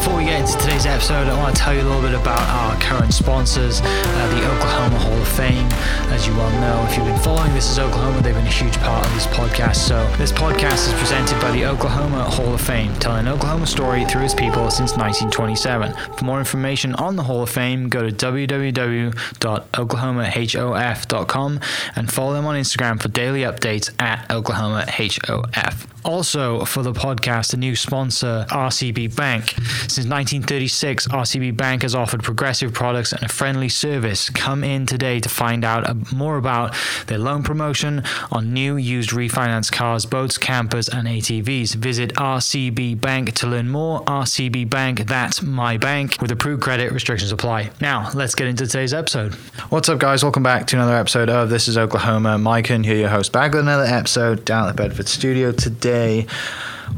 Before we get into today's episode, I want to tell you a little bit about our current sponsors, uh, the Oklahoma Hall of Fame. As you well know, if you've been following This is Oklahoma, they've been a huge part of this podcast. So, this podcast is presented by the Oklahoma Hall of Fame, telling Oklahoma story through its people since 1927. For more information on the Hall of Fame, go to www.oklahomahof.com and follow them on Instagram for daily updates at OklahomaHOF. Also, for the podcast, a new sponsor, RCB Bank. Since 1936, RCB Bank has offered progressive products and a friendly service. Come in today to find out more about their loan promotion on new, used refinance cars, boats, campers, and ATVs. Visit RCB Bank to learn more. RCB Bank, that's my bank, with approved credit restrictions apply. Now, let's get into today's episode. What's up, guys? Welcome back to another episode of This is Oklahoma. Mike Hearn here, your host, back with another episode down at the Bedford studio today today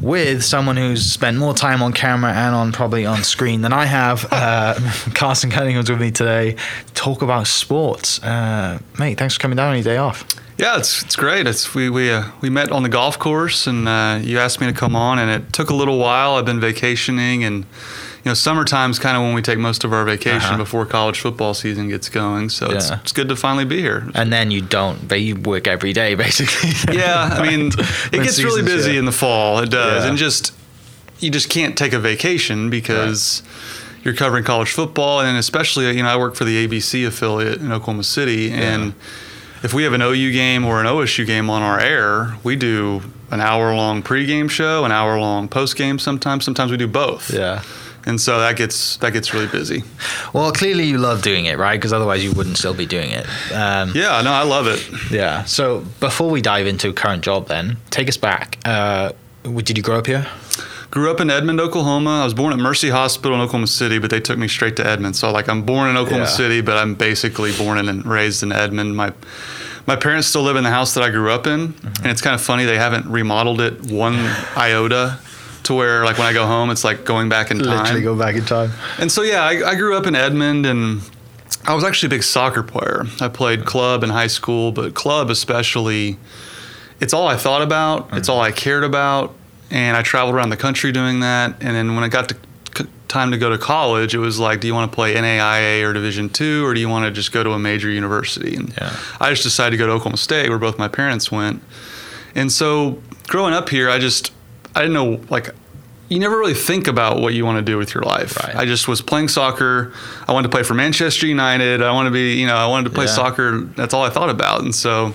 with someone who's spent more time on camera and on probably on screen than I have. Uh, Carson Cunningham's with me today. Talk about sports, uh, mate. Thanks for coming down on your day off. Yeah, it's it's great. It's we we uh, we met on the golf course, and uh, you asked me to come on, and it took a little while. I've been vacationing and you know, summertime's kind of when we take most of our vacation uh-huh. before college football season gets going. So yeah. it's, it's good to finally be here. And then you don't, but you work every day basically. yeah, I mean, it gets really busy yeah. in the fall. It does, yeah. and just you just can't take a vacation because. Right. You're covering college football, and especially, you know, I work for the ABC affiliate in Oklahoma City, and if we have an OU game or an OSU game on our air, we do an hour long pregame show, an hour long postgame sometimes. Sometimes we do both. Yeah and so that gets that gets really busy. Well, clearly you love doing it, right? Because otherwise you wouldn't still be doing it. Um, yeah, no, I love it. Yeah. So before we dive into current job, then take us back. Uh, did you grow up here? Grew up in Edmond, Oklahoma. I was born at Mercy Hospital in Oklahoma City, but they took me straight to Edmond. So like I'm born in Oklahoma yeah. City, but I'm basically born and raised in Edmond. My my parents still live in the house that I grew up in, mm-hmm. and it's kind of funny they haven't remodeled it one iota to where like when I go home, it's like going back in time. Literally go back in time. And so yeah, I, I grew up in Edmond, and I was actually a big soccer player. I played club in high school, but club especially, it's all I thought about. Mm-hmm. It's all I cared about, and I traveled around the country doing that. And then when I got to time to go to college, it was like, do you want to play NAIA or Division two, or do you want to just go to a major university? And yeah. I just decided to go to Oklahoma State, where both my parents went. And so growing up here, I just I didn't know like you never really think about what you want to do with your life. Right. I just was playing soccer. I wanted to play for Manchester United. I want to be, you know, I wanted to play yeah. soccer. That's all I thought about. And so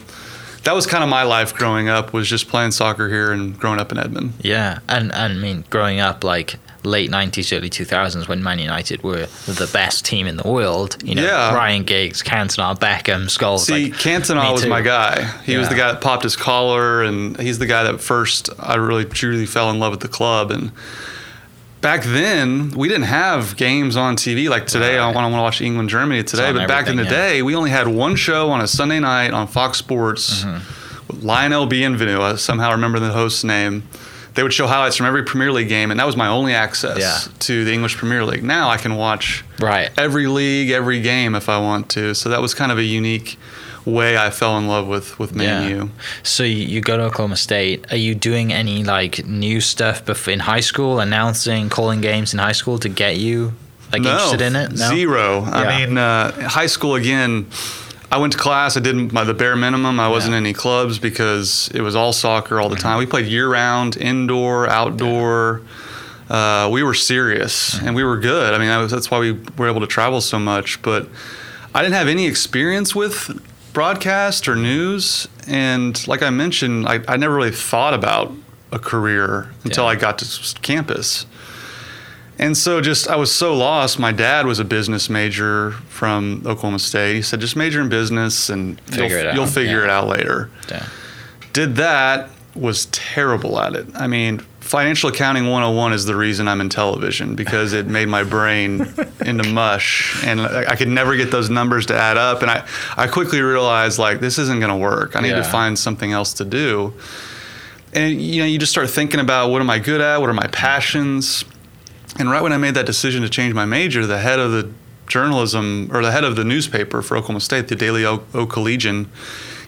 that was kind of my life growing up was just playing soccer here and growing up in Edmond. Yeah. And, and I mean, growing up, like late 90s, early 2000s when Man United were the best team in the world. You know, yeah. Ryan Giggs, Cantona, Beckham, Scholes. See, like, Cantona was too. my guy. He yeah. was the guy that popped his collar, and he's the guy that first I really truly fell in love with the club. And back then, we didn't have games on TV like today. Right. I want to watch England Germany today, but back in the yeah. day, we only had one show on a Sunday night on Fox Sports. Mm-hmm. Lionel Bienvenu, I somehow remember the host's name they would show highlights from every Premier League game, and that was my only access yeah. to the English Premier League. Now I can watch right every league, every game if I want to. So that was kind of a unique way I fell in love with with Man yeah. So you go to Oklahoma State. Are you doing any like new stuff in high school, announcing, calling games in high school to get you like no, interested in it? No? Zero. Yeah. I mean, uh, high school again I went to class. I did my, the bare minimum. I wasn't yeah. in any clubs because it was all soccer all the mm-hmm. time. We played year round, indoor, outdoor. Uh, we were serious mm-hmm. and we were good. I mean, was, that's why we were able to travel so much. But I didn't have any experience with broadcast or news. And like I mentioned, I, I never really thought about a career until yeah. I got to campus. And so just I was so lost. My dad was a business major from Oklahoma State. He said, just major in business and figure you'll, you'll figure yeah. it out later. Yeah. Did that, was terrible at it. I mean, financial accounting 101 is the reason I'm in television because it made my brain into mush and I could never get those numbers to add up. And I, I quickly realized like, this isn't going to work. I need yeah. to find something else to do. And, you know, you just start thinking about what am I good at? What are my passions? And right when I made that decision to change my major, the head of the journalism or the head of the newspaper for Oklahoma State, the Daily O, o Collegian,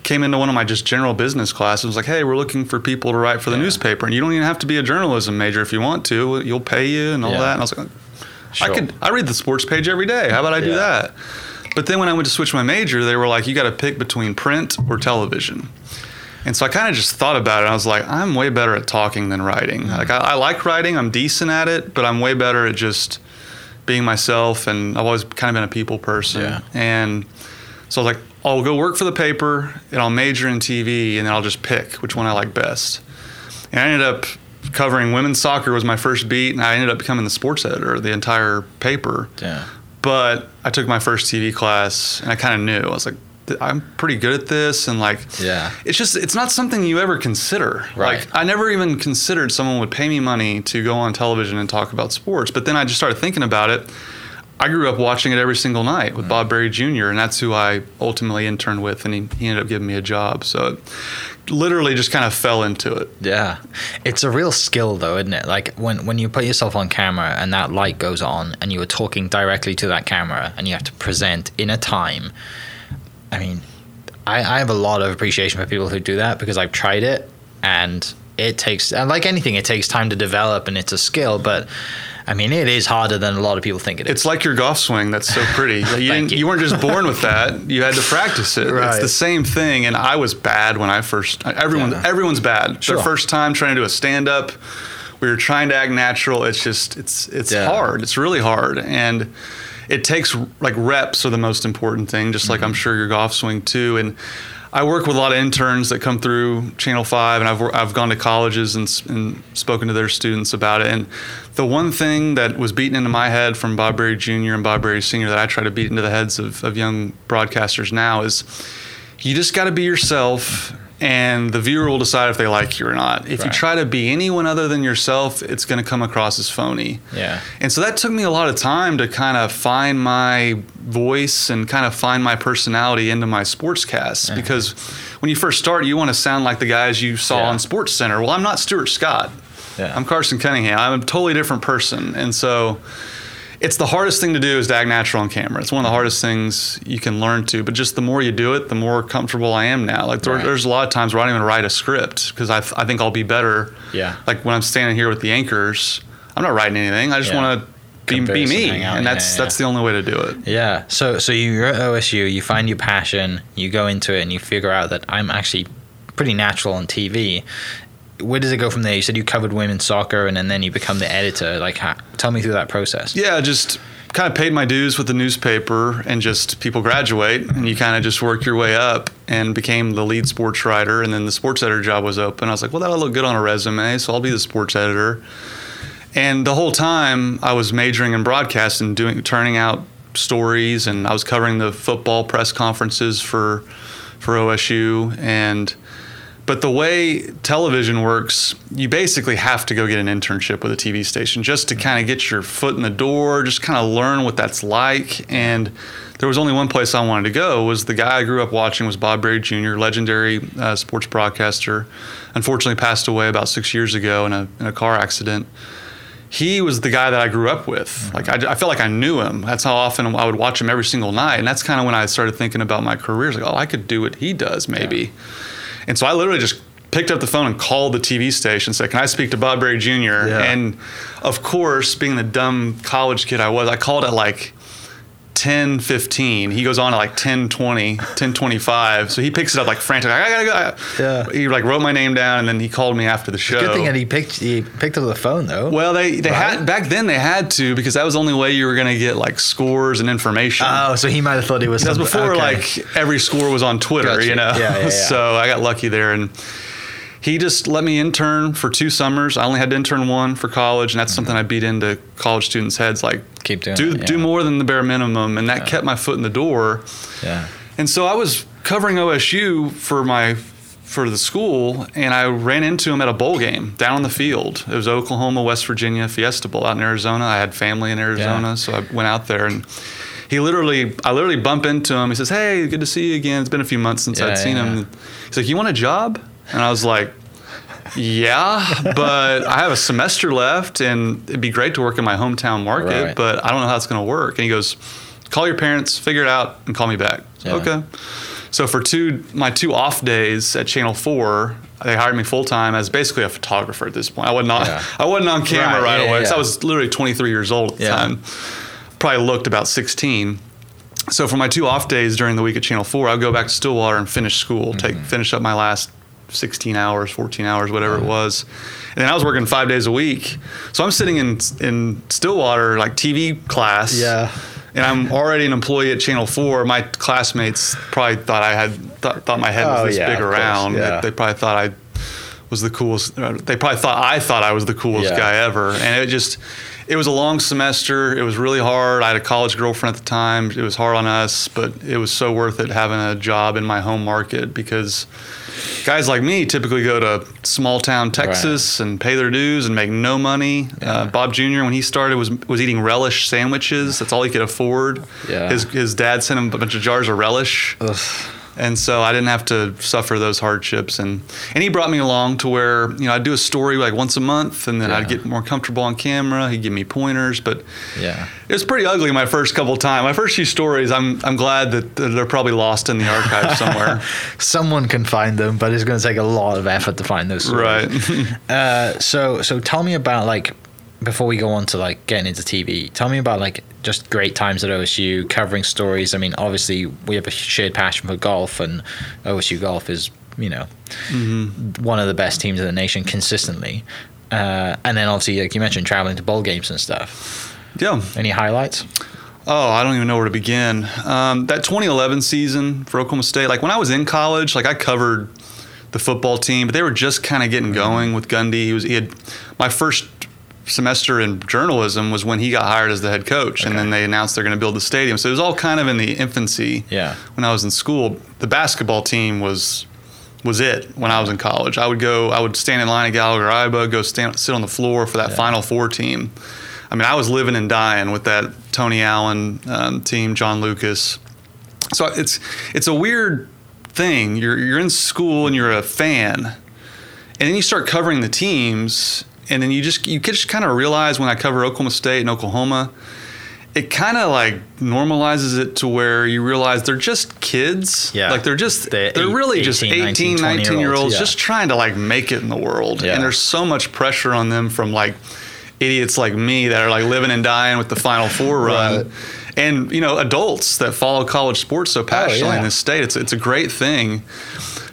came into one of my just general business classes. And was like, "Hey, we're looking for people to write for the Yeah. newspaper, and you don't even have to be a journalism major if you want to. You'll pay you and all Yeah. that." And I was like, Sure. "I could. I read the sports page every day. How about I do Yeah. that?" But then when I went to switch my major, they were like, "You got to pick between print or television." And so I kind of just thought about it. I was like, I'm way better at talking than writing. Mm-hmm. Like I, I like writing, I'm decent at it, but I'm way better at just being myself. And I've always kind of been a people person. Yeah. And so I was like, I'll go work for the paper and I'll major in TV and then I'll just pick which one I like best. And I ended up covering women's soccer was my first beat, and I ended up becoming the sports editor of the entire paper Yeah. but I took my first TV class and I kind of knew I was like I'm pretty good at this and like Yeah. it's just it's not something you ever consider Right. like I never even considered someone would pay me money to go on television and talk about sports but then I just started thinking about it I grew up watching it every single night with mm. Bob Berry Jr. and that's who I ultimately interned with and he, he ended up giving me a job so it literally just kind of fell into it Yeah, it's a real skill though, isn't it? Like when when you put yourself on camera and that light goes on and you are talking directly to that camera and you have to present in a time. I mean, I, I have a lot of appreciation for people who do that because I've tried it and it takes and like anything, it takes time to develop and it's a skill. But I mean, it is harder than a lot of people think it is. It's like your golf swing that's so pretty. You, Thank didn't, you. you weren't just born with that. You had to practice it. Right. It's the same thing. And I was bad when I first. Everyone, Yeah. everyone's bad. Sure. Their first time trying to do a stand up. We were trying to act natural. It's just it's it's Yeah. hard. It's really hard, and it takes like reps are the most important thing. Just Mm-hmm. like I'm sure your golf swing too. And I work with a lot of interns that come through Channel Five, and I've I've gone to colleges and, and spoken to their students about it. And the one thing that was beaten into my head from Bob Berry Jr. and Bob Berry Sr. that I try to beat into the heads of, of young broadcasters now is you just got to be yourself and the viewer will decide if they like you or not. If you try to be anyone other than yourself, it's going to come across as phony. Yeah. And so that took me a lot of time to kind of find my voice and kind of find my personality into my sportscasts uh-huh. because when you first start, you want to sound like the guys you saw Yeah. on Sports Center. Well, I'm not Stuart Scott. Yeah. I'm Carson Cunningham. I'm a totally different person. And so it's the hardest thing to do is to act natural on camera. It's one of the hardest things you can learn to. But just the more you do it, the more comfortable I am now. Like there, Right. there's a lot of times where I don't even write a script because I, I think I'll be better. Yeah. Like when I'm standing here with the anchors, I'm not writing anything. I just Yeah. want to be, be me, and Yeah, that's yeah. that's the only way to do it. Yeah. So so you're at OSU, you find your passion, you go into it, and you figure out that I'm actually pretty natural on TV. Where does it go from there? You said you covered women's soccer, and, then then you become the editor. Like, tell me through that process. Yeah, just kind of paid my dues with the newspaper and just people graduate and you kind of just work your way up and became the lead sports writer and then the sports editor job was open. I was like, well, that'll look good on a resume, so I'll be the sports editor. And the whole time I was majoring in broadcast and doing turning out stories and I was covering the football press conferences for for OSU and but the way television works, you basically have to go get an internship with a TV station just to kind of get your foot in the door, just kind of learn what that's like. And there was only one place I wanted to go. Was the guy I grew up watching was Bob Berry Jr., legendary uh, sports broadcaster. Unfortunately, passed away about six years ago in a in a car accident. He was the guy that I grew up with. Like I, I felt like I knew him. That's how often I would watch him every single night. And that's kind of when I started thinking about my career. It's like, oh, I could do what he does, maybe. And so I literally just picked up the phone and called the TV station, said, Can I speak to Bob Berry Jr.? Yeah. And of course, being the dumb college kid I was, I called at like 10 15. He goes on at like 10 20, 10 25. So he picks it up like frantic. like, I gotta go. Yeah. He like wrote my name down and then he called me after the show. Good thing that he picked he picked up the phone though. well, they, they Right? had back then they had to because that was the only way you were going to get like scores and information. Oh, so he might have thought he was. That was something- before okay. like every score was on Twitter, Gotcha. you know. Yeah, yeah, yeah. so I got lucky there, and he just let me intern for two summers. I only had to intern one for college, and that's something mm-hmm. I beat into college students' heads. Like, Keep doing do it, do more than the bare minimum, and that kept my foot in the door. Yeah. And so I was covering OSU for my for the school, and I ran into him at a bowl game down on the field. It was Oklahoma West Virginia Fiesta Bowl out in Arizona. I had family in Arizona, Yeah. so I went out there and. He literally, I literally bump into him. He says, "Hey, good to see you again. It's been a few months since Yeah, I'd seen yeah. him." He's like, "You want a job?" And I was like, yeah, but I have a semester left, and it'd be great to work in my hometown market, Right. but I don't know how it's going to work. And he goes, call your parents, figure it out, and call me back. Yeah. Okay. So for two, my two off days at Channel Four, they hired me full time as basically a photographer at this point. I wasn't on, Yeah. I wasn't on camera Right, right, yeah, away. So. I was literally 23 years old at the time. Probably looked about 16. So for my two off days during the week at Channel Four, I'd go back to Stillwater and finish school, take Mm-hmm. finish up my last 16 hours, 14 hours, whatever it was. And then I was working five days a week. So I'm sitting in in Stillwater like TV class. Yeah. And I'm already an employee at Channel Four. My classmates probably thought I had th- thought my head was Oh, this yeah, big around. yeah. They, they probably thought I was the coolest. They probably thought I thought I was the coolest Yeah. guy ever. And it just, it was a long semester. It was really hard. I had a college girlfriend at the time. It was hard on us, but it was so worth it having a job in my home market because guys like me typically go to small town Texas and pay their dues and make no money. Uh, Bob Jr. when he started was was eating relish sandwiches. That's all he could afford. Yeah. His his dad sent him a bunch of jars of relish. And so I didn't have to suffer those hardships, and and he brought me along to where you know I'd do a story like once a month, and then Yeah. I'd get more comfortable on camera. He'd give me pointers, but Yeah. it was pretty ugly my first couple times. My first few stories, I'm I'm glad that they're probably lost in the archive somewhere. Someone can find them, but it's going to take a lot of effort to find those. stories. right. Uh, so so tell me about like before we go on to like getting into TV. Tell me about like just great times at OSU covering stories. I mean, obviously we have a shared passion for golf, and OSU golf is you know one of the best teams in the nation consistently. Uh, and then obviously, like you mentioned, traveling to bowl games and stuff. yeah. Any highlights? Oh, I don't even know where to begin. Um, that 2011 season for Oklahoma State, like when I was in college, like I covered the football team, but they were just kind of getting going with Gundy. He was he had my first semester in journalism was when he got hired as the head coach, and then they announced they're going to build the stadium. So it was all kind of in the infancy. Yeah. When I was in school, the basketball team was was it when I was in college. I would go, I would stand in line at Gallagher Iba, go stand, sit on the floor for that Final Four team. I mean, I was living and dying with that Tony Allen um, team, John Lucas. So it's it's a weird thing. You're you're in school and you're a fan, and then you start covering the teams, and then you just you just kind of realize when I cover Oklahoma State and Oklahoma, it kind of like normalizes it to where you realize they're just kids. Yeah. like they're just They're they're, eight- really just 18, 18, 19, 19 year olds yeah. just trying to like make it in the world, Yeah. and there's so much pressure on them from like idiots like me that are like living and dying with the Final Four run. Right. And you know, adults that follow college sports so oh, passionately yeah. in this state, it's it's a great thing.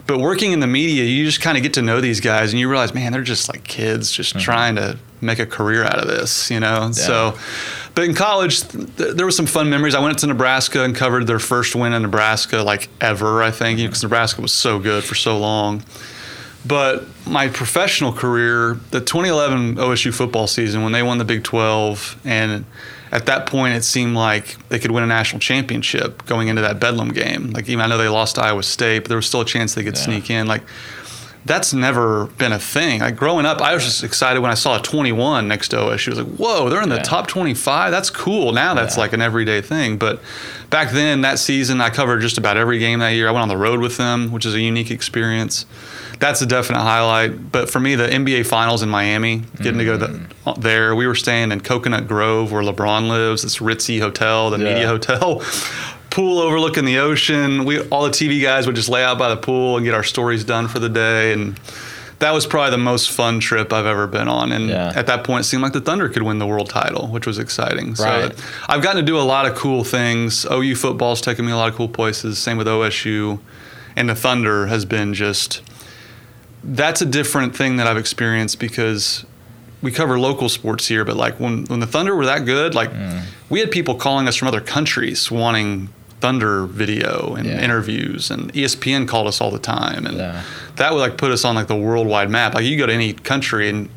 But working in the media, you just kind of get to know these guys, and you realize, man, they're just like kids, just Mm-hmm. trying to make a career out of this, you know. So, but in college, th- there were some fun memories. I went to Nebraska and covered their first win in Nebraska, like ever, I think, because Nebraska was so good for so long. But my professional career, the 2011 OSU football season, when they won the Big 12, and at that point it seemed like they could win a national championship going into that Bedlam game. Like even I know they lost to Iowa State, but there was still a chance they could Yeah. sneak in. Like that's never been a thing. Like growing up, I was just excited when I saw a 21 next to OSU. I was like, whoa, they're in the Yeah. top 25. That's cool. Now that's Yeah. like an everyday thing. But back then, that season, I covered just about every game that year. I went on the road with them, which is a unique experience. That's a definite highlight. But for me, the NBA Finals in Miami, getting to go Mm. the, there, we were staying in Coconut Grove where LeBron lives, this ritzy hotel, the Yeah. media hotel. Pool overlooking the ocean. We all the TV guys would just lay out by the pool and get our stories done for the day, and that was probably the most fun trip I've ever been on. And Yeah. at that point, it seemed like the Thunder could win the world title, which was exciting. Right. So I've gotten to do a lot of cool things. OU football's taken me a lot of cool places. Same with OSU, and the Thunder has been just. That's a different thing that I've experienced because we cover local sports here, but like when when the Thunder were that good, like Mm. we had people calling us from other countries wanting Thunder video and Yeah. interviews, and ESPN called us all the time, and Yeah. that would like put us on like the worldwide map. Like you go to any country and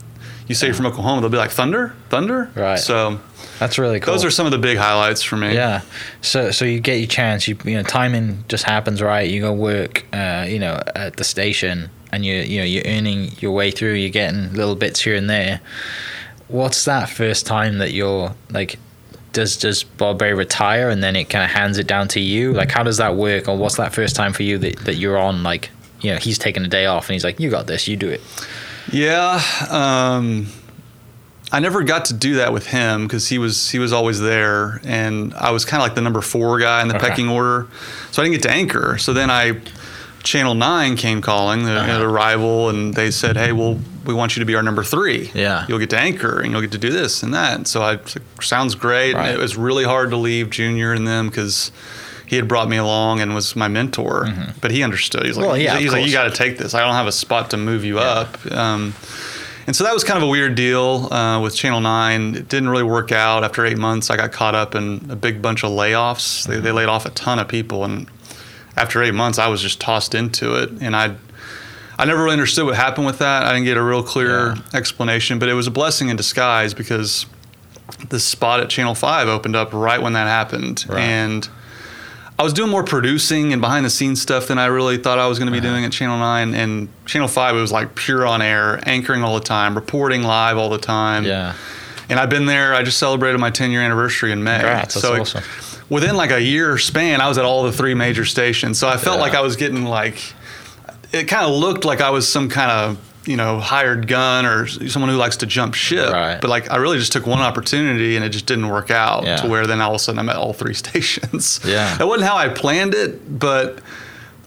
you say you're from Oklahoma, they'll be like Thunder, Thunder. Right. So That's really cool. those are some of the big highlights for me. Yeah. So so you get your chance. You you know timing just happens right. You go work. Uh, you know at the station, and you you know you're earning your way through. You're getting little bits here and there. What's that first time that you're like? Does does Bob Berry retire and then it kind of hands it down to you? Like how does that work? Or what's that first time for you that, that you're on like you know he's taking a day off and he's like you got this you do it. Yeah, um, I never got to do that with him because he was he was always there, and I was kind of like the number four guy in the Okay. pecking order, so I didn't get to anchor. So then I, Channel Nine came calling, the, Uh-huh. the rival, and they said, "Hey, well, we want you to be our number three. Yeah. you'll get to anchor, and you'll get to do this and that." So I sounds great. And Right. it was really hard to leave Junior and them because. He had brought me along and was my mentor, but he understood. He's like, Mm-hmm. Well, yeah, he's, like, you got to take this. I don't have a spot to move you up. Um, and so that was kind of a weird deal uh, with Channel 9. It didn't really work out. After eight months, I got caught up in a big bunch of layoffs. They, they laid off a ton of people. And after eight months, I was just tossed into it. And I I never really understood what happened with that. I didn't get a real clear explanation, but it was a blessing in disguise because the spot at Channel 5 opened up right when that happened. Right. And I was doing more producing and behind the scenes stuff than I really thought I was going to be Uh-huh. doing at Channel 9. And Channel 5, it was like pure on air, anchoring all the time, reporting live all the time. Yeah. And I've been there. I just celebrated my 10 year anniversary in May. Congrats, that's so it- awesome. Within like a year span, I was at all the three major stations. So I felt Yeah. like I was getting like, it kind of looked like I was some kind of, you know, hired gun or someone who likes to jump ship. Right. But like, I really just took one opportunity and it just didn't work out Yeah. to where then all of a sudden I'm at all three stations. Yeah. That wasn't how I planned it, but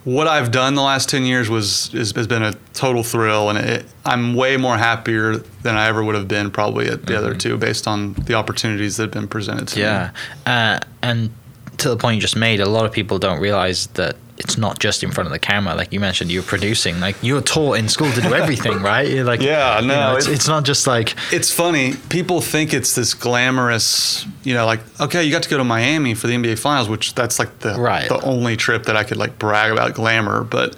what I've done the last 10 years was is, has been a total thrill and it, I'm way more happier than I ever would have been probably at the other two based on the opportunities that have been presented to me. Mm-hmm. Yeah, uh, and to the point you just made, a lot of people don't realize that it's not just in front of the camera. Like you mentioned, you're producing. Like you're taught in school to do everything, right? You're like, Yeah, you no, know, it's, it- it's not just like It's funny. People think it's this glamorous, you know, like okay, you got to go to Miami for the NBA Finals, which that's like the Right. the only trip that I could like brag about glamour. But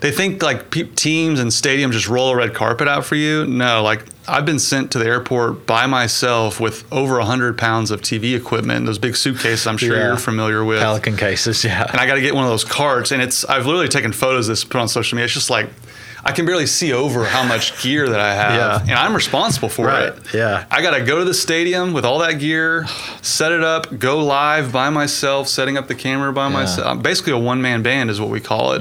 they think like pe- teams and stadiums just roll a red carpet out for you. No, like I've been sent to the airport by myself with over hundred pounds of TV equipment, those big suitcases. I'm sure Yeah. you're familiar with. Pelican cases. Yeah, and I got to get one of those carts. And it's I've literally taken photos of this put on social media. It's just like I can barely see over how much gear that I have, Yeah. and I'm responsible for Right, it. yeah. I got to go to the stadium with all that gear, set it up, go live by myself, setting up the camera by Yeah. Mm-hmm. myself. I'm basically a one man band is what we call it.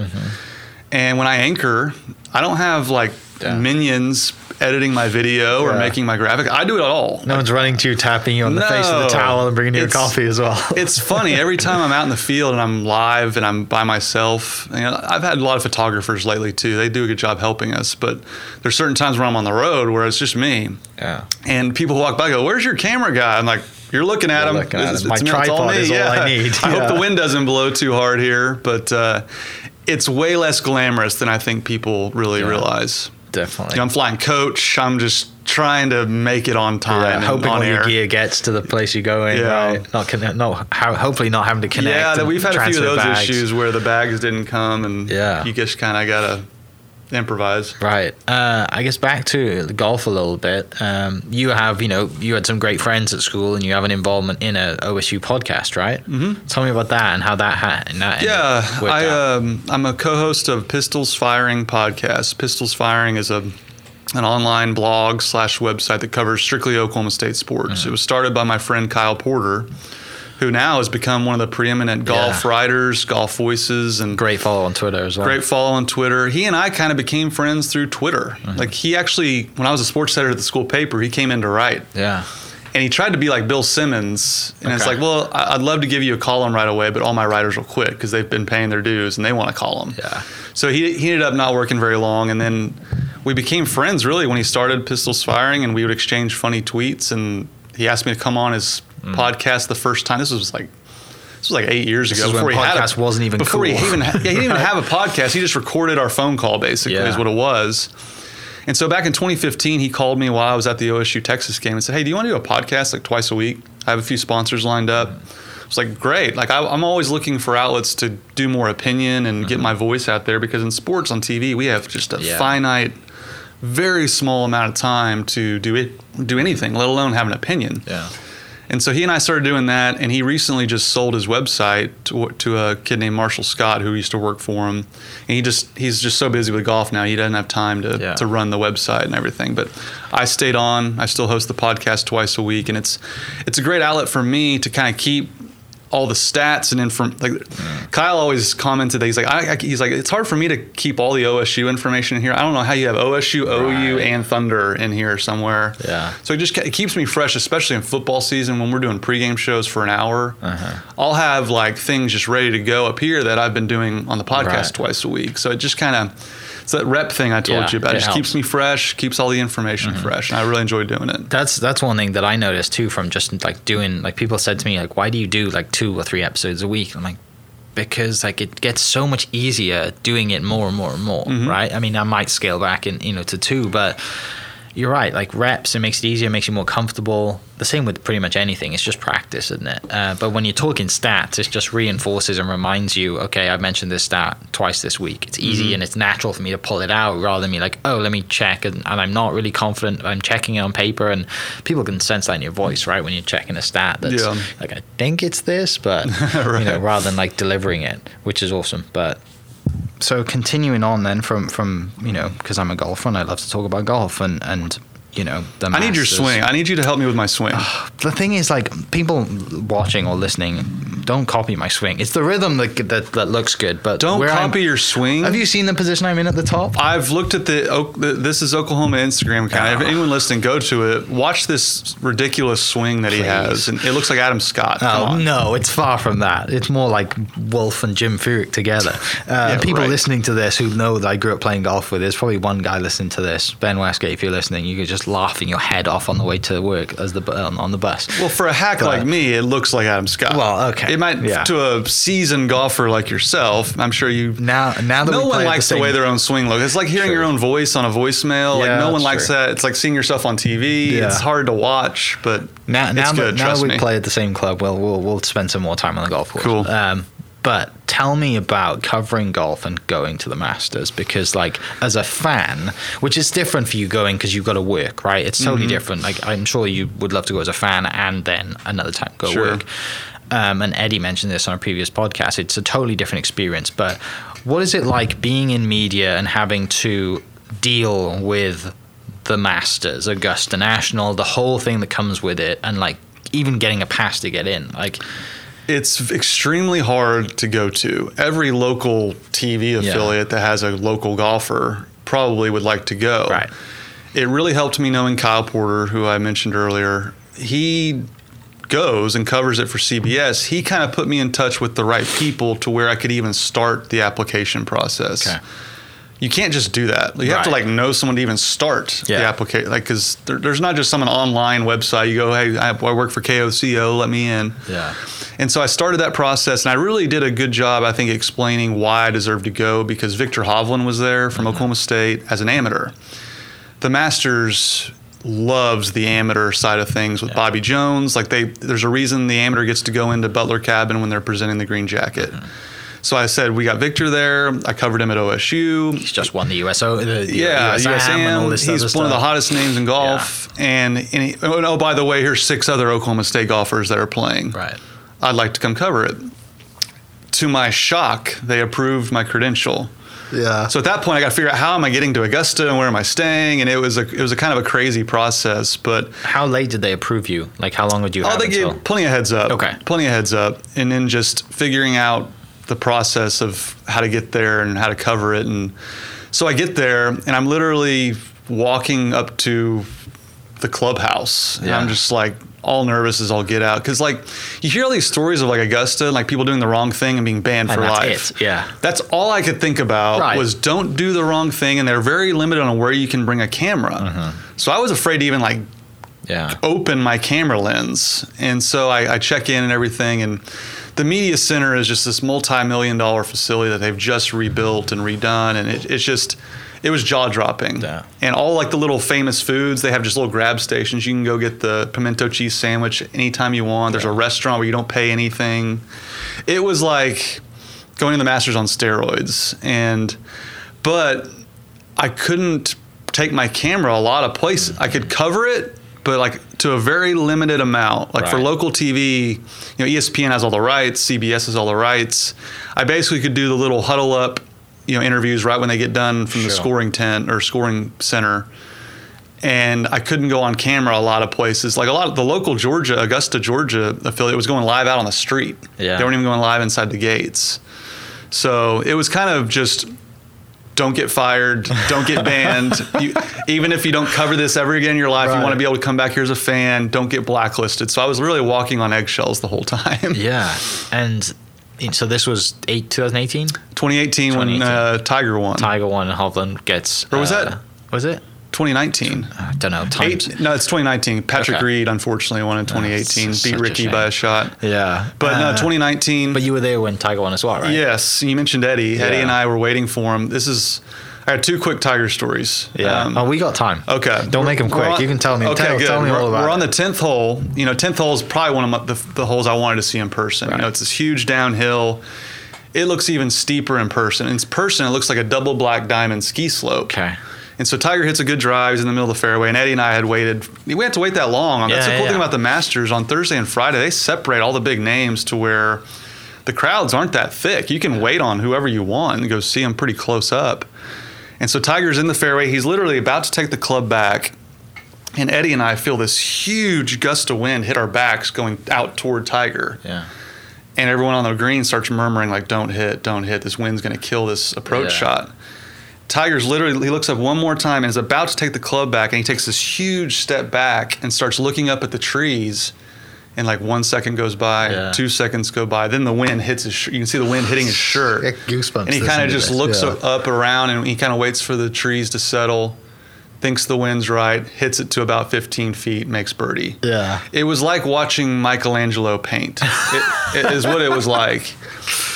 And when I anchor, I don't have like Yeah. minions editing my video or making my graphic. I do it all. no one's running to you, tapping you on the face of the No. towel, and bringing you a coffee as well. it's funny every time I'm out in the field and I'm live and I'm by myself. You know, I've had a lot of photographers lately too. They do a good job helping us, but there's certain times where I'm on the road where it's just me, yeah, and people walk by, and go, "Where's your camera guy?" I'm like, "You're looking at You're him. looking at It's- My it's me. All tripod is all I need. I hope the wind doesn't blow too hard here, but uh, it's way less glamorous than I think people really Yeah. realize. Definitely. I'm flying coach. I'm just trying to make it on time. yeah, and hoping all your gear gets to the place you're going. Yeah. Right, not conne- no, how, hopefully not having to connect. Yeah, we've had a few of those bags. issues where the bags didn't come, and Yeah. you just kind of gotta improvise. Right. Uh, I guess back to golf a little bit. Um, you have, you know, you had some great friends at school, and you have an involvement in a OSU podcast, right? Mm-hmm. Tell me about that and how that ha- and that Yeah, I um, I'm a co-host of Pistols Firing podcast. Pistols Firing is a an online blog slash website that covers strictly Oklahoma State sports. Mm-hmm. It was started by my friend Kyle Porter, who now has become one of the preeminent golf Yeah. writers, golf voices, and great follow on Twitter as well. Great follow on Twitter. He and I kind of became friends through Twitter. Mm-hmm. Like he actually, when I was a sports editor at the school paper, he came in to write, Yeah. and he tried to be like Bill Simmons. And it's like, well, I'd love to give you a column right away, but all my writers will quit because they've been paying their dues and they want a column. Yeah. So he he ended up not working very long, and then we became friends really when he started Pistols Firing, and we would exchange funny tweets. And he asked me to come on his Mm. podcast the first time. This was like. This was like eight years This ago. before he had a, podcast wasn't even before he even yeah, he didn't even have a podcast. He just recorded our phone call basically Yeah. is what it was. And so back in 2015, he called me while I was at the OSU Texas game and said, "Hey, do you want to do a podcast like twice a week? I have a few sponsors lined up." Mm. I was like, "Great!" Like I, I'm always looking for outlets to do more opinion and get mm-hmm. my voice out there because in sports on TV we have just a Yeah. finite, very small amount of time to do it, do anything, let alone have an opinion. Yeah. And so he and I started doing that, and he recently just sold his website to, to a kid named Marshall Scott who used to work for him. And he just he's just so busy with golf now, he doesn't have time to, Yeah. to run the website and everything. But I stayed on. I still host the podcast twice a week, and it's it's a great outlet for me to kind of keep all the stats and inform. Like Kyle always commented that he's like, I, I, he's like, it's hard for me to keep all the OSU information in here. I don't know how you have OSU, OU, and Thunder in here somewhere. Yeah. So it just it keeps me fresh, especially in football season when we're doing pregame shows for an hour. Uh-huh. I'll have like things just ready to go up here that I've been doing on the podcast Right. twice a week. So it just kind of. It's that rep thing I told Yeah, you about. It it just keeps me fresh, keeps all the information mm-hmm. fresh, and I really enjoy doing it. That's that's one thing that I noticed too from just like doing like people said to me like why do you do like two or three episodes a week? I'm like because like it gets so much easier doing it more and more and more, mm-hmm. right? I mean, I might scale back and you know to two, but you're right. Like reps, it makes it easier, makes you more comfortable. The same with pretty much anything. It's just practice, isn't it? Uh, but when you're talking stats, it just reinforces and reminds you, okay, I've mentioned this stat twice this week. It's easy and it's natural for me to pull it out rather than me like, oh, let me check, and, and I'm not really confident. I'm checking it on paper, and people can sense that in your voice, right? When you're checking a stat, that's Yeah. like, I think it's this, but you know, rather than like delivering it, which is awesome. But so continuing on then from from you know because I'm a golfer and I love to talk about golf and and you know the I need your swing. I need you to help me with my swing. Ah, The thing is, like people watching or listening, don't copy my swing. It's the rhythm that that, that looks good, but Don't where I'm- copy your swing. Have you seen the position I'm in at the top? I've looked at the, this is Oklahoma Instagram account. If Oh. anyone listening, go to it. Watch this ridiculous swing that he has, and it looks like Adam Scott. Oh no, it's far from that. It's more like Wolff and Jim Furyk together. Uh, Yeah, people right. listening to this who know that I grew up playing golf with, there's probably one guy listening to this, Ben Westgate. If you're listening, you could just laughing your head off on the way to work as the on, on the bus. Well, for a hack But- like me, it looks like Adam Scott. Well, okay. It might Yeah. to a seasoned golfer like yourself. I'm sure you. now, now that no one likes the, same- way their own swing looks. It's like hearing True. your own voice on a voicemail. Yeah, like no one likes true. that. It's like seeing yourself on TV. Yeah. It's hard to watch, but Now, it's now, good. now trust that we me. play at the same club, well, we'll we'll spend some more time on the golf course. Cool. Um, but tell me about covering golf and going to the Masters because, like, as a fan, which is different for you going because you've got to work, right? It's Mm-hmm. totally different. Like, I'm sure you would love to go as a fan and then another time go Sure. work. Um, and Eddie mentioned this on a previous podcast. It's a totally different experience. But what is it like being in media and having to deal with the Masters, Augusta National, the whole thing that comes with it, and like even getting a pass to get in? Like, It's extremely hard to go to. Every local TV affiliate that has a local golfer probably would like to go. Right. It really helped me knowing Kyle Porter, who I mentioned earlier. He goes and covers it for CBS. He kind of put me in touch with the right people to where I could even start the application process. Okay. You can't just do that. You have to like know someone to even start the application. Like, because there, there's not just some online website. You go, hey, I, I work for KOCO, let me in. yeah, And so I started that process, and I really did a good job, I think, explaining why I deserved to go because Viktor Hovland was there from mm-hmm. Oklahoma State as an amateur. The Masters loves the amateur side of things with Bobby Jones. Like they, there's a reason the amateur gets to go into Butler Cabin when they're presenting the green jacket. Mm-hmm. So I said we got Viktor there. I covered him at OSU. he's just won the USO, the Yeah, USAM, and all this He's other one of the hottest names in golf. And, and he, oh, and oh, by the way, here's six other Oklahoma State golfers that are playing. Right. I'd like to come cover it. To my shock, they approved my credential. Yeah. So at that point, I got to figure out how am I getting to Augusta and where am I staying, and it was a it was a kind of a crazy process. But how late did they approve you? Like, how long would you oh, have they until? gave plenty of heads up. Okay. plenty of heads up, and then just figuring out the process of how to get there and how to cover it, and so I get there, and I'm literally walking up to the clubhouse, and I'm just like all nervous as I'll get out because like you hear all these stories of like Augusta, like people doing the wrong thing and being banned And for life. it, yeah. That's all I could think about Right. was don't do the wrong thing, and they're very limited on where you can bring a camera. Mm-hmm. So I was afraid to even like yeah. open my camera lens, and so I, I check in and everything, and the media center is just this multi-million dollar facility that they've just rebuilt and redone, and it, it's just it was jaw dropping. Yeah. And all like the little famous foods, they have just little grab stations. You can go get the pimento cheese sandwich anytime you want. There's a restaurant where you don't pay anything. It was like going to the Masters on steroids, and but I couldn't take my camera a lot of places. Mm. I could cover it, but like to a very limited amount. Like for local TV, you know, ESPN has all the rights, CBS has all the rights. I basically could do the little huddle up, you know, interviews right when they get done from the scoring tent or scoring center. and I couldn't go on camera a lot of places. Like a lot of the local Georgia, Augusta, Georgia affiliate was going live out on the street. Yeah. They weren't even going live inside the gates. So it was kind of just don't get fired, don't get banned. you, even if you don't cover this ever again in your life, you want to be able to come back here as a fan, don't get blacklisted. So I was really walking on eggshells the whole time. Yeah, and so this was eight 2018. 2018 when uh, Tiger won. Tiger won and Hovland gets. Or was uh, that- Was it? 2019. I don't know. Times. Eight, no, it's 2019. Patrick Okay. Reed unfortunately won in 2018, s- beat such a Rickie by a shot. Yeah, But no, Uh, 2019. But you were there when Tiger won as well, right? Yes, you mentioned Eddie. Eddie and I were waiting for him. This is. I got two quick Tiger stories. Yeah. Um, oh, we got time. Okay. Don't make them quick. on- you can tell me. Okay, tell, good. tell me we're, all about We're on the tenth hole. You know, tenth hole is probably one of my, the, the holes I wanted to see in person. You know, it's this huge downhill. It looks even steeper in person. In person, it looks like a double black diamond ski slope. Okay. And so Tiger hits a good drive. He's in the middle of the fairway, and Eddie and I had waited. We had to wait that long. That's the cool yeah. thing about the Masters on Thursday and Friday. They separate all the big names to where the crowds aren't that thick. You can wait on whoever you want and go see them pretty close up. And so Tiger's in the fairway. He's literally about to take the club back. And Eddie and I feel this huge gust of wind hit our backs going out toward Tiger. Yeah. And everyone on the green starts murmuring, like, don't hit, don't hit. This wind's going to kill this approach Yeah. shot. Tiger's literally, he looks up one more time and is about to take the club back. And he takes this huge step back and starts looking up at the trees. And like one second goes by, Yeah. two seconds go by. Then the wind hits his. Sh- you can see the wind hitting his shirt. Goosebumps And he kind of just this, looks yeah. up around and he kind of waits for the trees to settle. Thinks the wind's right, hits it to about 15 feet, makes birdie. Yeah. It was like watching Michelangelo paint. It, it is what it was like.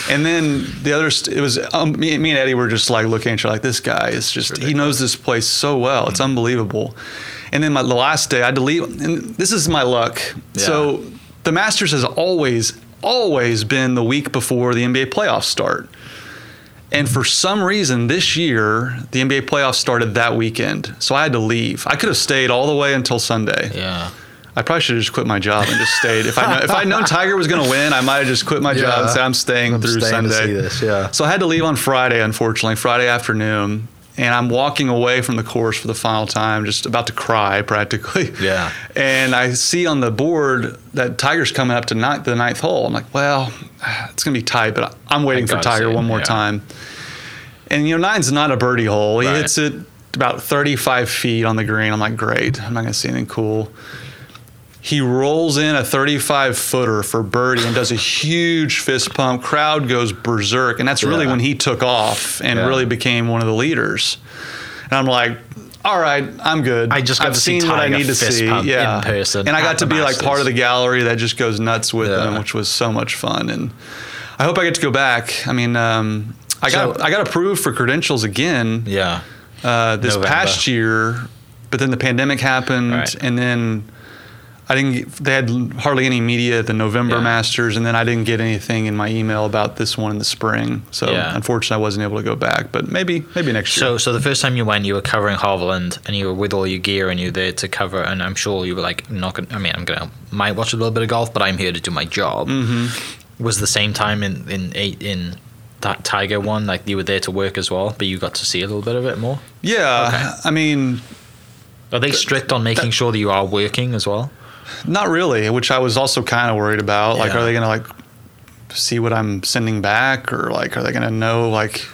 And then the other, it was um, me, me and Eddie were just like looking at each other like this guy is just he knows this place so well. It's unbelievable. And then my, the last day I delete. And this is my luck. So the Masters has always always been the week before the NBA playoffs start. And for some reason this year, the NBA playoffs started that weekend. So I had to leave. I could have stayed all the way until Sunday. Yeah. I probably should have just quit my job and just stayed. If I know, if I'd known Tiger was going to win, I might have just quit my job and said I'm staying I'm through staying to Sunday. see this, yeah. So I had to leave on Friday, unfortunately, Friday afternoon, and I'm walking away from the course for the final time, just about to cry practically. Yeah. And I see on the board that Tiger's coming up to ninth, the ninth hole. I'm like, well, it's going to be tight, but I'm waiting for Tiger one more yeah. time. And you know, nine's not a birdie hole. He Right. hits it about 35 feet on the green. I'm like, great. I'm not going to see anything cool. He rolls in a 35 footer for birdie and does a huge fist pump. Crowd goes berserk, and that's really Yeah. when he took off and Yeah. really became one of the leaders. And I'm like, all right, I'm good. I just got I've to see what I need to see. Yeah, in person And I got to be like part of the gallery that just goes nuts with Yeah. him, which was so much fun. And I hope I get to go back. I mean, um, I got I got approved for credentials again Yeah. uh, this November. past year, but then the pandemic happened, Right. and then I didn't. They had hardly any media at the November Yeah. Masters, and then I didn't get anything in my email about this one in the spring. So Yeah. unfortunately, I wasn't able to go back. But maybe maybe next year. So, so the first time you went, you were covering Hovland, and you were with all your gear, and you were there to cover. And I'm sure you were like, not gonna. I mean, I'm gonna might watch a little bit of golf, but I'm here to do my job. Mm-hmm. Was the same time in in eight in that Tiger one, like you were there to work as well, but you got to see a little bit of it more. yeah, Okay. I mean, Are they strict on making sure that you are working as well? Not really, which I was also kind of worried about. Like, are they going to like see what I'm sending back, or like, are they going to know like,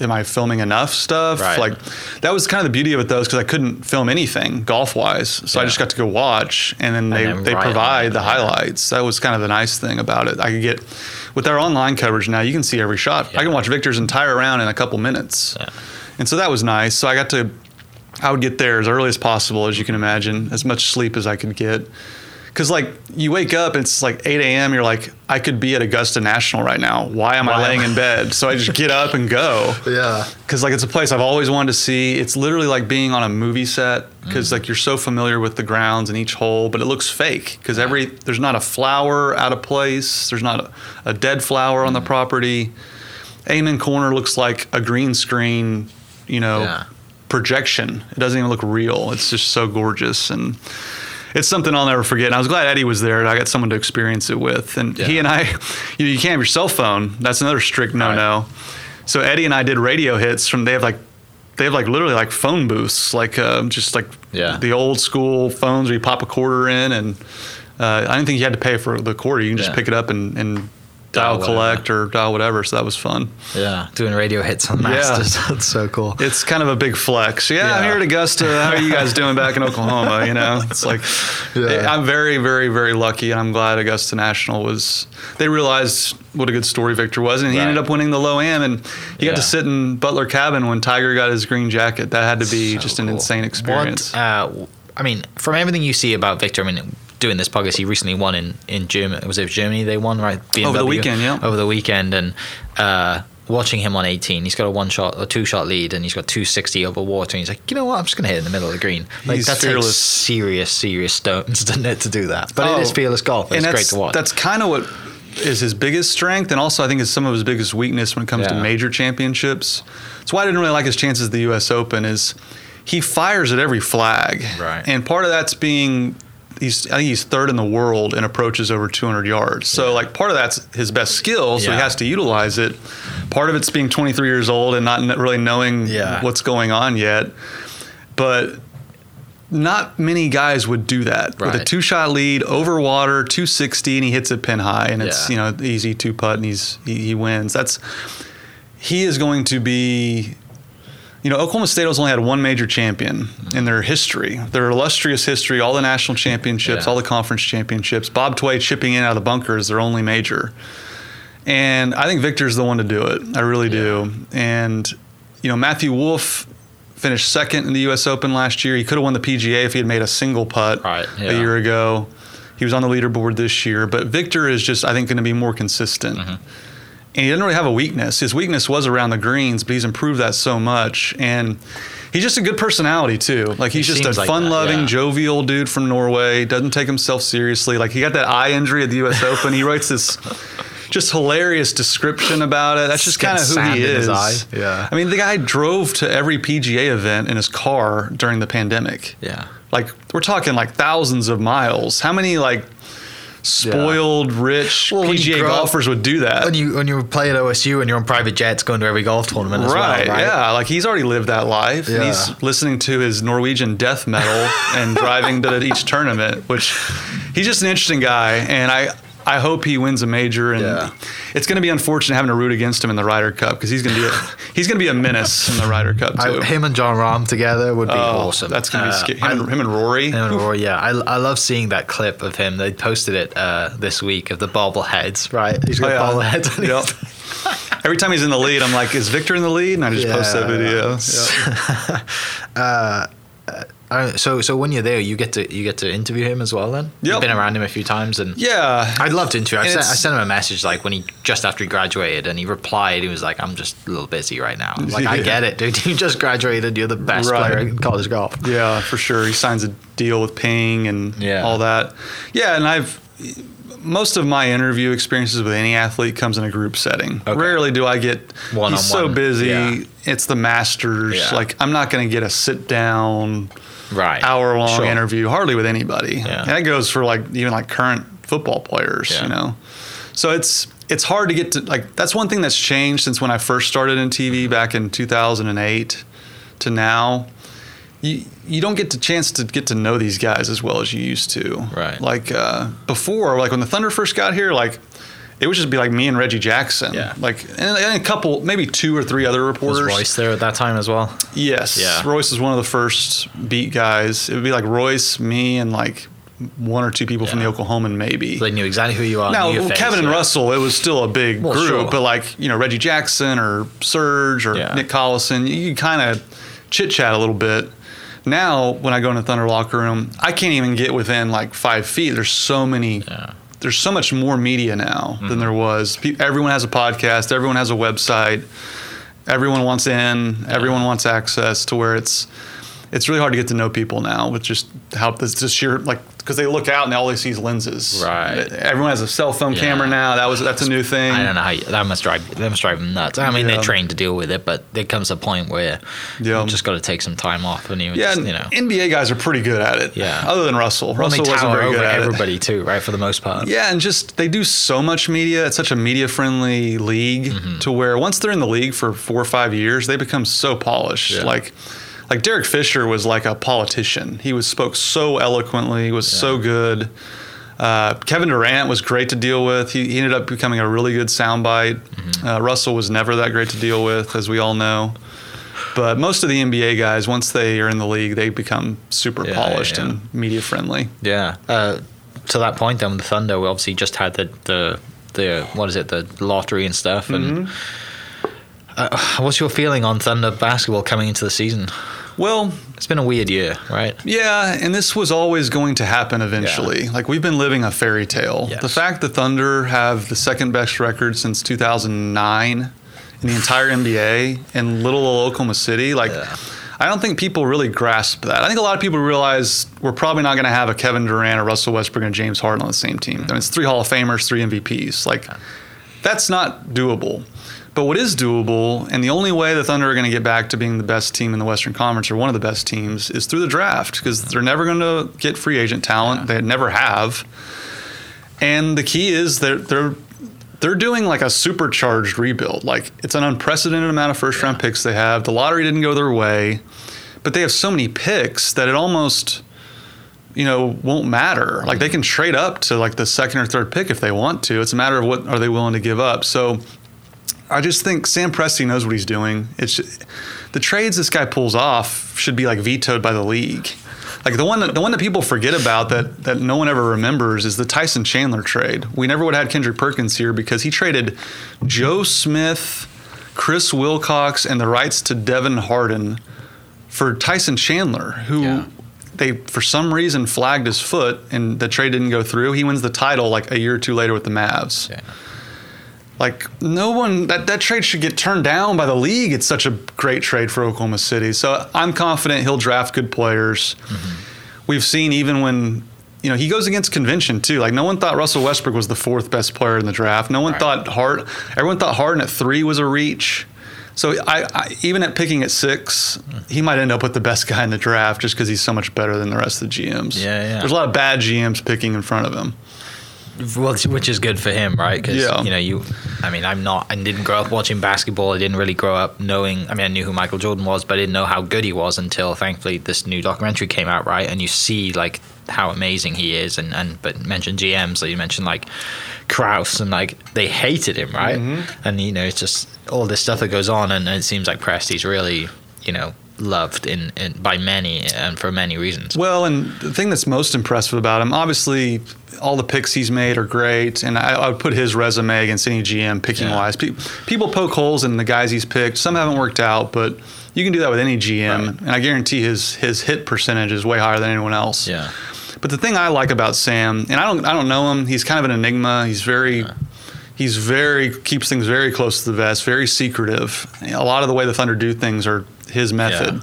am I filming enough stuff? Right. Like, that was kind of the beauty of it, though, because I couldn't film anything golf wise, so I just got to go watch, and then they then they right provide the yeah. highlights. That was kind of the nice thing about it. I could get with our online coverage now. You can see every shot. I can watch Viktor's entire round in a couple minutes, Yeah. and so that was nice. So I got to I would get there as early as possible, as you can imagine, as much sleep as I could get. Because, like, you wake up, it's like 8 a.m., you're like, I could be at Augusta National right now. Why am I Why am laying I- in bed? So I just get up and go. Yeah. Because, like, it's a place I've always wanted to see. It's literally like being on a movie set because, Mm. like, you're so familiar with the grounds and each hole, but it looks fake because every, there's not a flower out of place, there's not a, a dead flower Mm. on the property. Amen Corner looks like a green screen, you know, Yeah. projection. It doesn't even look real. It's just so gorgeous and it's something I'll never forget. And I was glad Eddie was there and I got someone to experience it with. And he and I, you, you can't have your cell phone. That's another strict no no. So Eddie and I did radio hits from, they have like, they have like literally like phone booths, like uh, just like Yeah. the old school phones where you pop a quarter in, and uh, I didn't think you had to pay for the quarter. You can just Yeah. pick it up and, and Dial dial collect or dial whatever. So that was fun. Yeah, doing radio hits on the Masters. That's so cool. It's kind of a big flex. Yeah, I'm here at Augusta. How are you guys doing back in Oklahoma? You know, it's like Yeah. I'm very, very, very lucky, and I'm glad Augusta National was. They realized what a good story Viktor was, and he Right. ended up winning the low am, and he got to sit in Butler Cabin when Tiger got his green jacket. That had to be So just an cool. insane experience. What, uh, I mean, from everything you see about Viktor, I mean, doing this podcast, he recently won in in Germany. Was it Germany they won right? Over the weekend, yeah. Over the weekend, and uh, watching him on 18, he's got a one shot, a two shot lead, and he's got 260 over water, and he's like, you know what? I'm just gonna hit in the middle of the green. Like He's that fearless. takes serious, serious stones to to do that. But it is Oh, fearless golf. and It's great to watch. That's kind of what is his biggest strength, and also I think is some of his biggest weakness when it comes to major championships. That's why I didn't really like his chances at the U.S. Open. Is he fires at every flag, Right. And part of that's being he's I think he's third in the world in approaches over 200 yards. So like part of that's his best skill, so he has to utilize it. Part of it's being 23 years old and not really knowing Yeah. what's going on yet, but. Not many guys would do that with a two shot lead over water, 260, and he hits it pin high, and it's Yeah. you know easy two putt, and he's he, he wins. That's he is going to be. You know, Oklahoma State has only had one major champion in their history, their illustrious history, all the national championships, Yeah. all the conference championships. Bob Tway chipping in out of the bunker is their only major. And I think Viktor's the one to do it. I really do. And, you know, Matthew Wolff finished second in the U.S. Open last year. He could have won the PGA if he had made a single putt Right, a year ago. He was on the leaderboard this year. But Viktor is just, I think, going to be more consistent. Mm-hmm. And he doesn't really have a weakness. His weakness was around the greens, but he's improved that so much. And he's just a good personality, too. Like, he's He just a like fun loving, yeah. jovial dude from Norway. Doesn't take himself seriously. Like, he got that eye injury at the U.S. Open. He writes this just hilarious description about it. That's just kind of who he is. Yeah. I mean, the guy drove to every PGA event in his car during the pandemic. yeah. Like, we're talking like thousands of miles. How many, like, spoiled, rich Well, PGA grow up- golfers would do that? When you when you play at OSU and you're on private jets going to every golf tournament as right, well, right? yeah. Like he's already lived that life. And Yeah. he's listening to his Norwegian death metal and driving to each tournament, which he's just an interesting guy. And I, I hope he wins a major. And Yeah. it's going to be unfortunate having to root against him in the Ryder Cup because he's going to be a, he's going to be a menace in the Ryder Cup too. I, him and Jon Rahm together would be Oh, awesome. That's going to be Uh, scary. I- Him, and, him and Rory. Him and Rory, yeah, I, I love seeing that clip of him. They posted it uh, this week of the bobbleheads, right? He's got Oh, yeah. bobbleheads. on his- Yep. Every time he's in the lead, I'm like, "Is Viktor in the lead?" And I just post that Yeah. video. Uh, uh, so, so when you're there, you get to you get to interview him as well. Then you've been around him a few times, and Yeah, I'd love to interview. I sent, I sent him a message like when he just after he graduated, and he replied. He was like, "I'm just a little busy right now." I'm like, I get it, dude. You just graduated. You're the best Right. player in college golf. Yeah, for sure. He signs a deal with Ping and Yeah. all that. Yeah, and I've most of my interview experiences with any athlete comes in a group setting. Okay. Rarely do I get One-on-one. he's so busy. Yeah. It's the Masters. Yeah. Like I'm not going to get a sit down Right. hour long Sure. interview hardly with anybody. Yeah. And that goes for like even like current football players, Yeah. you know. So it's it's hard to get to like that's one thing that's changed since when I first started in TV back in 2008 to now. You you don't get the chance to get to know these guys as well as you used to. Right. Like uh, before, like when the Thunder first got here, like it would just be like me and Reggie Jackson. Yeah. Like and, and a couple, maybe two or three other Was reporters. Royce there at that time as well? Yes. Yeah. Royce was one of the first beat guys. It would be like Royce, me, and like one or two people from the Oklahoman, maybe. They knew exactly who you are. now, face, Kevin and yeah. Russell, it was still a big Well, group, sure. but like, you know, Reggie Jackson or Serge or Yeah. Nick Collison, you kind of chit chat a little bit. Now, when I go in the Thunder locker room, I can't even get within like five feet. There's so many Yeah. There's so much more media now than mm-hmm. there was. Pe- Everyone has a podcast. Everyone has a website. Everyone wants in. Everyone wants access to where it's it's really hard to get to know people now with just how this just sheer like because they look out and all they see is lenses. Right. Everyone has a cell phone Yeah. camera now. That was that's a new thing. I don't know how you, that must drive that must drive them nuts. I mean, Yeah. they're trained to deal with it, but there comes a point where Yeah. you just got to take some time off and you, Yeah, just, you know. NBA guys are pretty good at it. Yeah. Other than Russell, Well, Russell wasn't very over good at it. everybody too, right? For the most part. Yeah, and just they do so much media. It's such a media friendly league Mm-hmm. to where once they're in the league for four or five years, they become so polished. Yeah. Like, like Derek Fisher was like a politician. He was spoke so eloquently, was so good. Uh, Kevin Durant was great to deal with. He, he ended up becoming a really good soundbite. Uh, Russell was never that great to deal with, as we all know. But most of the NBA guys, once they are in the league, they become super Yeah, polished yeah. and media friendly. Yeah. Uh, to that point, then the Thunder, we obviously just had the the the what is it, the lottery and stuff. And uh, what's your feeling on Thunder basketball coming into the season? Well, It's been a weird year, right? Yeah, and this was always going to happen eventually. Like we've been living a fairy tale. Yes. The fact the Thunder have the second best record since 2009 in the entire NBA in little Oklahoma City, like Yeah. I don't think people really grasp that. I think a lot of people realize we're probably not going to have a Kevin Durant, a Russell Westbrook, and James Harden on the same team. I mean, it's three Hall of Famers, three MVPs. Like that's not doable. But what is doable, and the only way the Thunder are going to get back to being the best team in the Western Conference or one of the best teams is through the draft because they're never going to get free agent talent. They never have. And the key is they're they're they're doing like a supercharged rebuild. Like it's an unprecedented amount of first round picks they have. The lottery didn't go their way, but they have so many picks that it almost you know won't matter. Like they mm-hmm. can trade up to like the second or third pick if they want to. It's a matter of what are they willing to give up. So I just think Sam Presti knows what he's doing. It's the trades this guy pulls off should be like vetoed by the league. Like the one that the one that people forget about that that no one ever remembers is the Tyson Chandler trade. We never would have had Kendrick Perkins here because he traded Joe Smith, Chris Wilcox, and the rights to DeVon Hardin for Tyson Chandler, who Yeah. they for some reason flagged his foot and the trade didn't go through. He wins the title like a year or two later with the Mavs. Yeah. Like no one that that trade should get turned down by the league. It's such a great trade for Oklahoma City. So I'm confident he'll draft good players. Mm-hmm. We've seen even when you know he goes against convention too. Like no one thought Russell Westbrook was the fourth best player in the draft. No one Right. thought Hart. Everyone thought Harden at three was a reach. So I, I even at picking at six, he might end up with the best guy in the draft just because he's so much better than the rest of the GMs. Yeah, yeah. There's a lot of bad GMs picking in front of him. Well, which is good for him, right? Because Yeah. you know, you. I mean, I'm not. I didn't grow up watching basketball. I didn't really grow up knowing. I mean, I knew who Michael Jordan was, but I didn't know how good he was until, thankfully, this new documentary came out, right? And you see like how amazing he is, and and but mentioned GMs, so you mentioned like Krause, and like they hated him, right? Mm-hmm. And you know, it's just all this stuff that goes on, and it seems like Presti's really, you know, loved in, in by many and for many reasons. Well, and the thing that's most impressive about him, obviously, all the picks he's made are great, and I, I would put his resume against any GM picking Yeah. wise. Pe- people poke holes in the guys he's picked. Some haven't worked out, but you can do that with any GM, Right. and I guarantee his his hit percentage is way higher than anyone else. Yeah. But the thing I like about Sam, and I don't I don't know him. He's kind of an enigma. He's very he's very keeps things very close to the vest, very secretive. A lot of the way the Thunder do things are his method.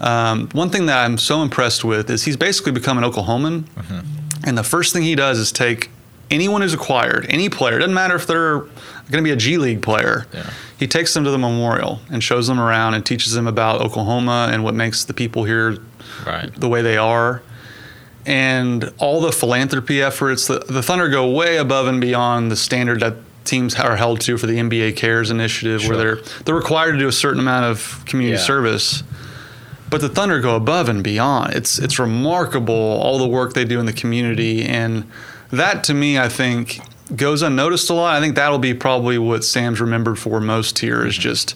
Um, one thing that I'm so impressed with is he's basically become an Oklahoman, and the first thing he does is take anyone who's acquired, any player, doesn't matter if they're going to be a G League player. Yeah. He takes them to the memorial and shows them around and teaches them about Oklahoma and what makes the people here Right. the way they are. And all the philanthropy efforts, the, the Thunder go way above and beyond the standard that teams are held to for the NBA Cares initiative, Sure. where they're they're required to do a certain amount of community Yeah. service. But the Thunder go above and beyond. It's it's remarkable all the work they do in the community, and that to me, I think, goes unnoticed a lot. I think that'll be probably what Sam's remembered for most here is mm-hmm. just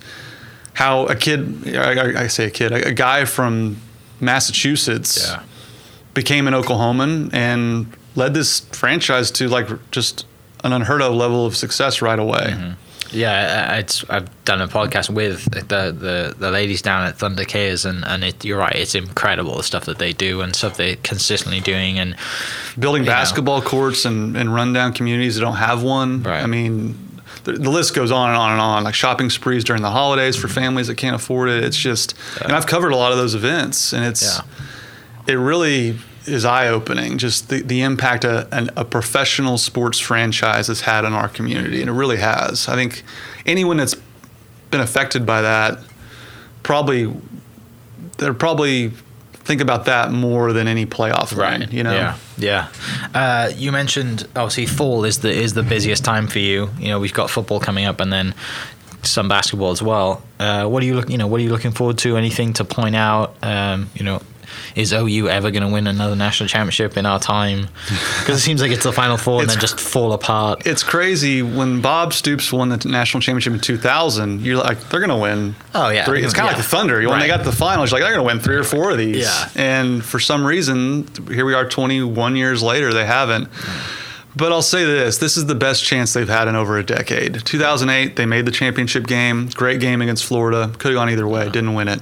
how a kid, I, I- I say a kid, a, a guy from Massachusetts Yeah. Became an Oklahoman and led this franchise to like just an unheard of level of success right away. Mm-hmm. Yeah, I- it's, I've done a podcast with the, the, the ladies down at Thunder Cares, and, and it, you're right, it's incredible the stuff that they do and stuff they're consistently doing. And Building You know. basketball courts and, and rundown communities that don't have one. Right. I mean, the, the list goes on and on and on. Like shopping sprees during the holidays for mm-hmm. families that can't afford it. It's just, and I've covered a lot of those events, and it's, Yeah. It really is eye opening. Just the, the impact a, an, a professional sports franchise has had on our community, and it really has. I think anyone that's been affected by that probably they're probably think about that more than any playoff win. You know. Yeah, yeah. Uh, you mentioned obviously fall is the is the busiest time for you. You know, we've got football coming up, and then some basketball as well. Uh, what are you look, you know, what are you looking forward to? Anything to point out? Um, you know, is OU ever going to win another national championship in our time? Because it seems like it's the Final Four and then just fall apart. It's crazy when Bob Stoops won the national championship in 2000. You're like, they're going to win. Oh, yeah. Three. It's kind of Yeah. like the Thunder. When they got to the finals, you're like, they're going to win three or four of these. Yeah. And for some reason, here we are 21 years later, they haven't. But I'll say this this is the best chance they've had in over a decade. 2008, they made the championship game. Great game against Florida. Could have gone either way, didn't win it.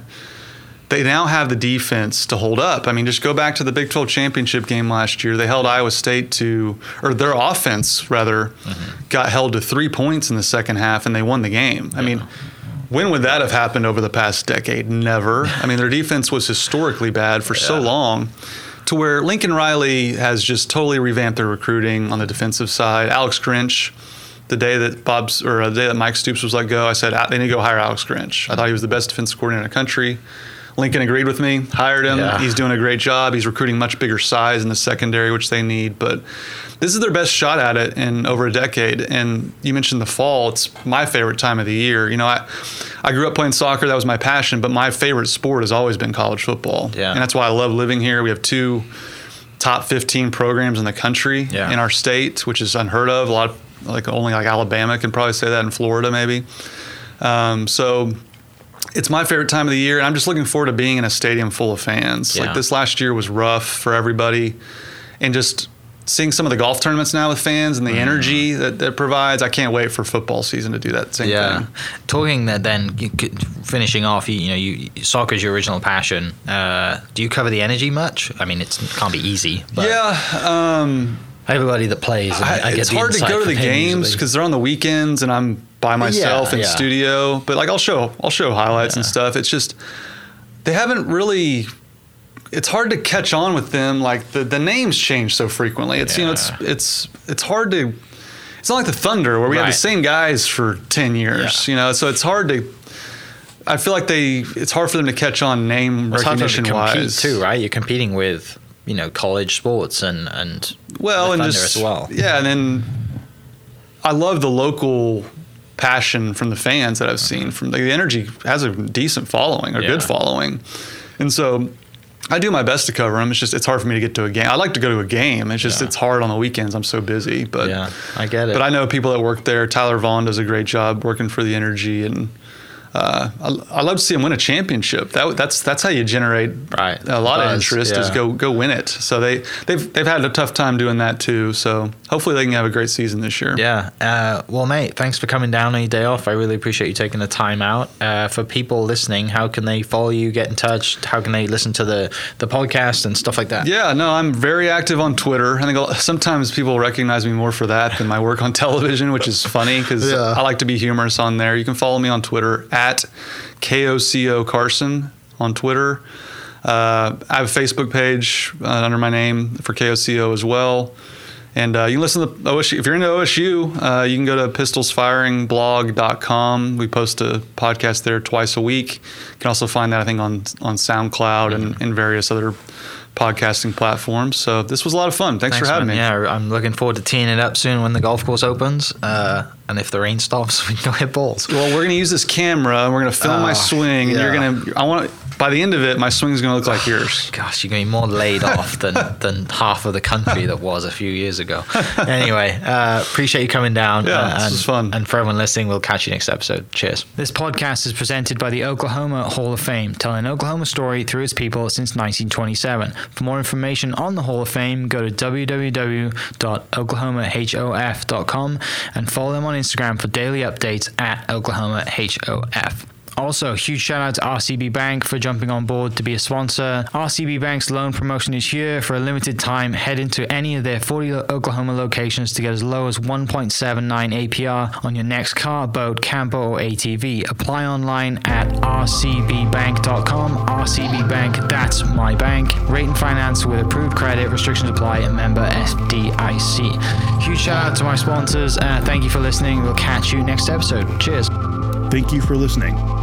They now have the defense to hold up. I mean, just go back to the Big 12 championship game last year. They held Iowa State to, or their offense rather, got held to three points in the second half, and they won the game. I mean, when would that have happened over the past decade? Never. I mean, their defense was historically bad for so long to where Lincoln Riley has just totally revamped their recruiting on the defensive side. Alex Grinch, the day that Bob's or the day that Mike Stoops was let go, I said "Ah, they need to go hire Alex Grinch. I thought he was the best defensive coordinator in the country. Lincoln agreed with me, hired him. Yeah. He's doing a great job. He's recruiting much bigger size in the secondary, which they need. But this is their best shot at it in over a decade. And you mentioned the fall. It's my favorite time of the year. You know, I, I grew up playing soccer. That was my passion. But my favorite sport has always been college football. Yeah. And that's why I love living here. We have two top 15 programs in the country Yeah. in our state, which is unheard of. A lot of, like only like Alabama can probably say that in Florida, maybe. Um, so it's my favorite time of the year, and I'm just looking forward to being in a stadium full of fans. Yeah. Like this last year was rough for everybody, and just seeing some of the golf tournaments now with fans and the Mm. energy that that provides. I can't wait for football season to do that same thing. Yeah. thing. Talking that then, finishing off, you, you know, you soccer's your original passion. Uh, do you cover the energy much? I mean, it's, it can't be easy. But yeah, um, everybody that plays, I, I, get it's hard to go to the games because they're on the weekends and I'm by myself in yeah. studio. But like I'll show I'll show highlights and stuff. It's just they haven't really. It's hard to catch on with them. Like the, the names change so frequently. It's you know it's it's it's hard to. It's not like the Thunder where we have the same guys for ten years. Yeah. You know, so it's hard to. I feel like they. It's hard for them to catch on name it's hard for them to recognition wise too, right? You're competing with you know college sports and and well and just as well. yeah and then i love the local passion from the fans that i've uh-huh. seen from the, the energy has a decent following a Yeah. good following. And so i do my best to cover them it's just it's hard for me to get to a game. I like to go to a game. It's just Yeah. it's hard on the weekends. I'm so busy but yeah, I get it. but i know people that work there. Tyler vaughn does a great job working for the energy and uh, I, I love to see them win a championship. That that's that's how you generate Right. a lot of Buzz, interest. Is go go win it. So they they've they've had a tough time doing that too. So hopefully they can have a great season this year. Yeah. Uh, well, mate, thanks for coming down on your day off. I really appreciate you taking the time out. Uh, for people listening, how can they follow you, get in touch? How can they listen to the, the podcast and stuff like that? Yeah, no, I'm very active on Twitter. I think sometimes people recognize me more for that than my work on television, which is funny because Yeah. I like to be humorous on there. You can follow me on Twitter at KOCO Carson on Twitter. Uh, I have a Facebook page uh, under my name for KOCO as well. And uh, you can listen to the OSU. If you're into OSU, uh, you can go to pistolsfiringblog.com. We post a podcast there twice a week. You can also find that, I think, on, on SoundCloud and, and various other podcasting platforms. So this was a lot of fun. Thanks, for having man. me. Yeah, I'm looking forward to teeing it up soon when the golf course opens. Uh, and if the rain stops, we can go hit balls. Well, we're going to use this camera and we're going to film my Oh, swing. And you're going to, I want by the end of it, my swing is going to look like yours. Gosh, you're going to be more laid off than, than half of the country that was a few years ago. Anyway, uh, appreciate you coming down. Yeah, uh, this and, was fun. And for everyone listening, we'll catch you next episode. Cheers. This podcast is presented by the Oklahoma Hall of Fame, telling Oklahoma story through its people since 1927. For more information on the Hall of Fame, go to www.oklahomahof.com and follow them on Instagram for daily updates at oklahomahof. Also, huge shout out to RCB Bank for jumping on board to be a sponsor. RCB Bank's loan promotion is here for a limited time. Head into any of their 40 Oklahoma locations to get as low as 1.79 APR on your next car, boat, camper, or ATV. Apply online at rcbbank.com. RCB Bank, that's my bank. Rate and finance with approved credit. Restrictions apply. Member FDIC. Huge shout out to my sponsors. Uh, thank you for listening. We'll catch you next episode. Cheers. Thank you for listening.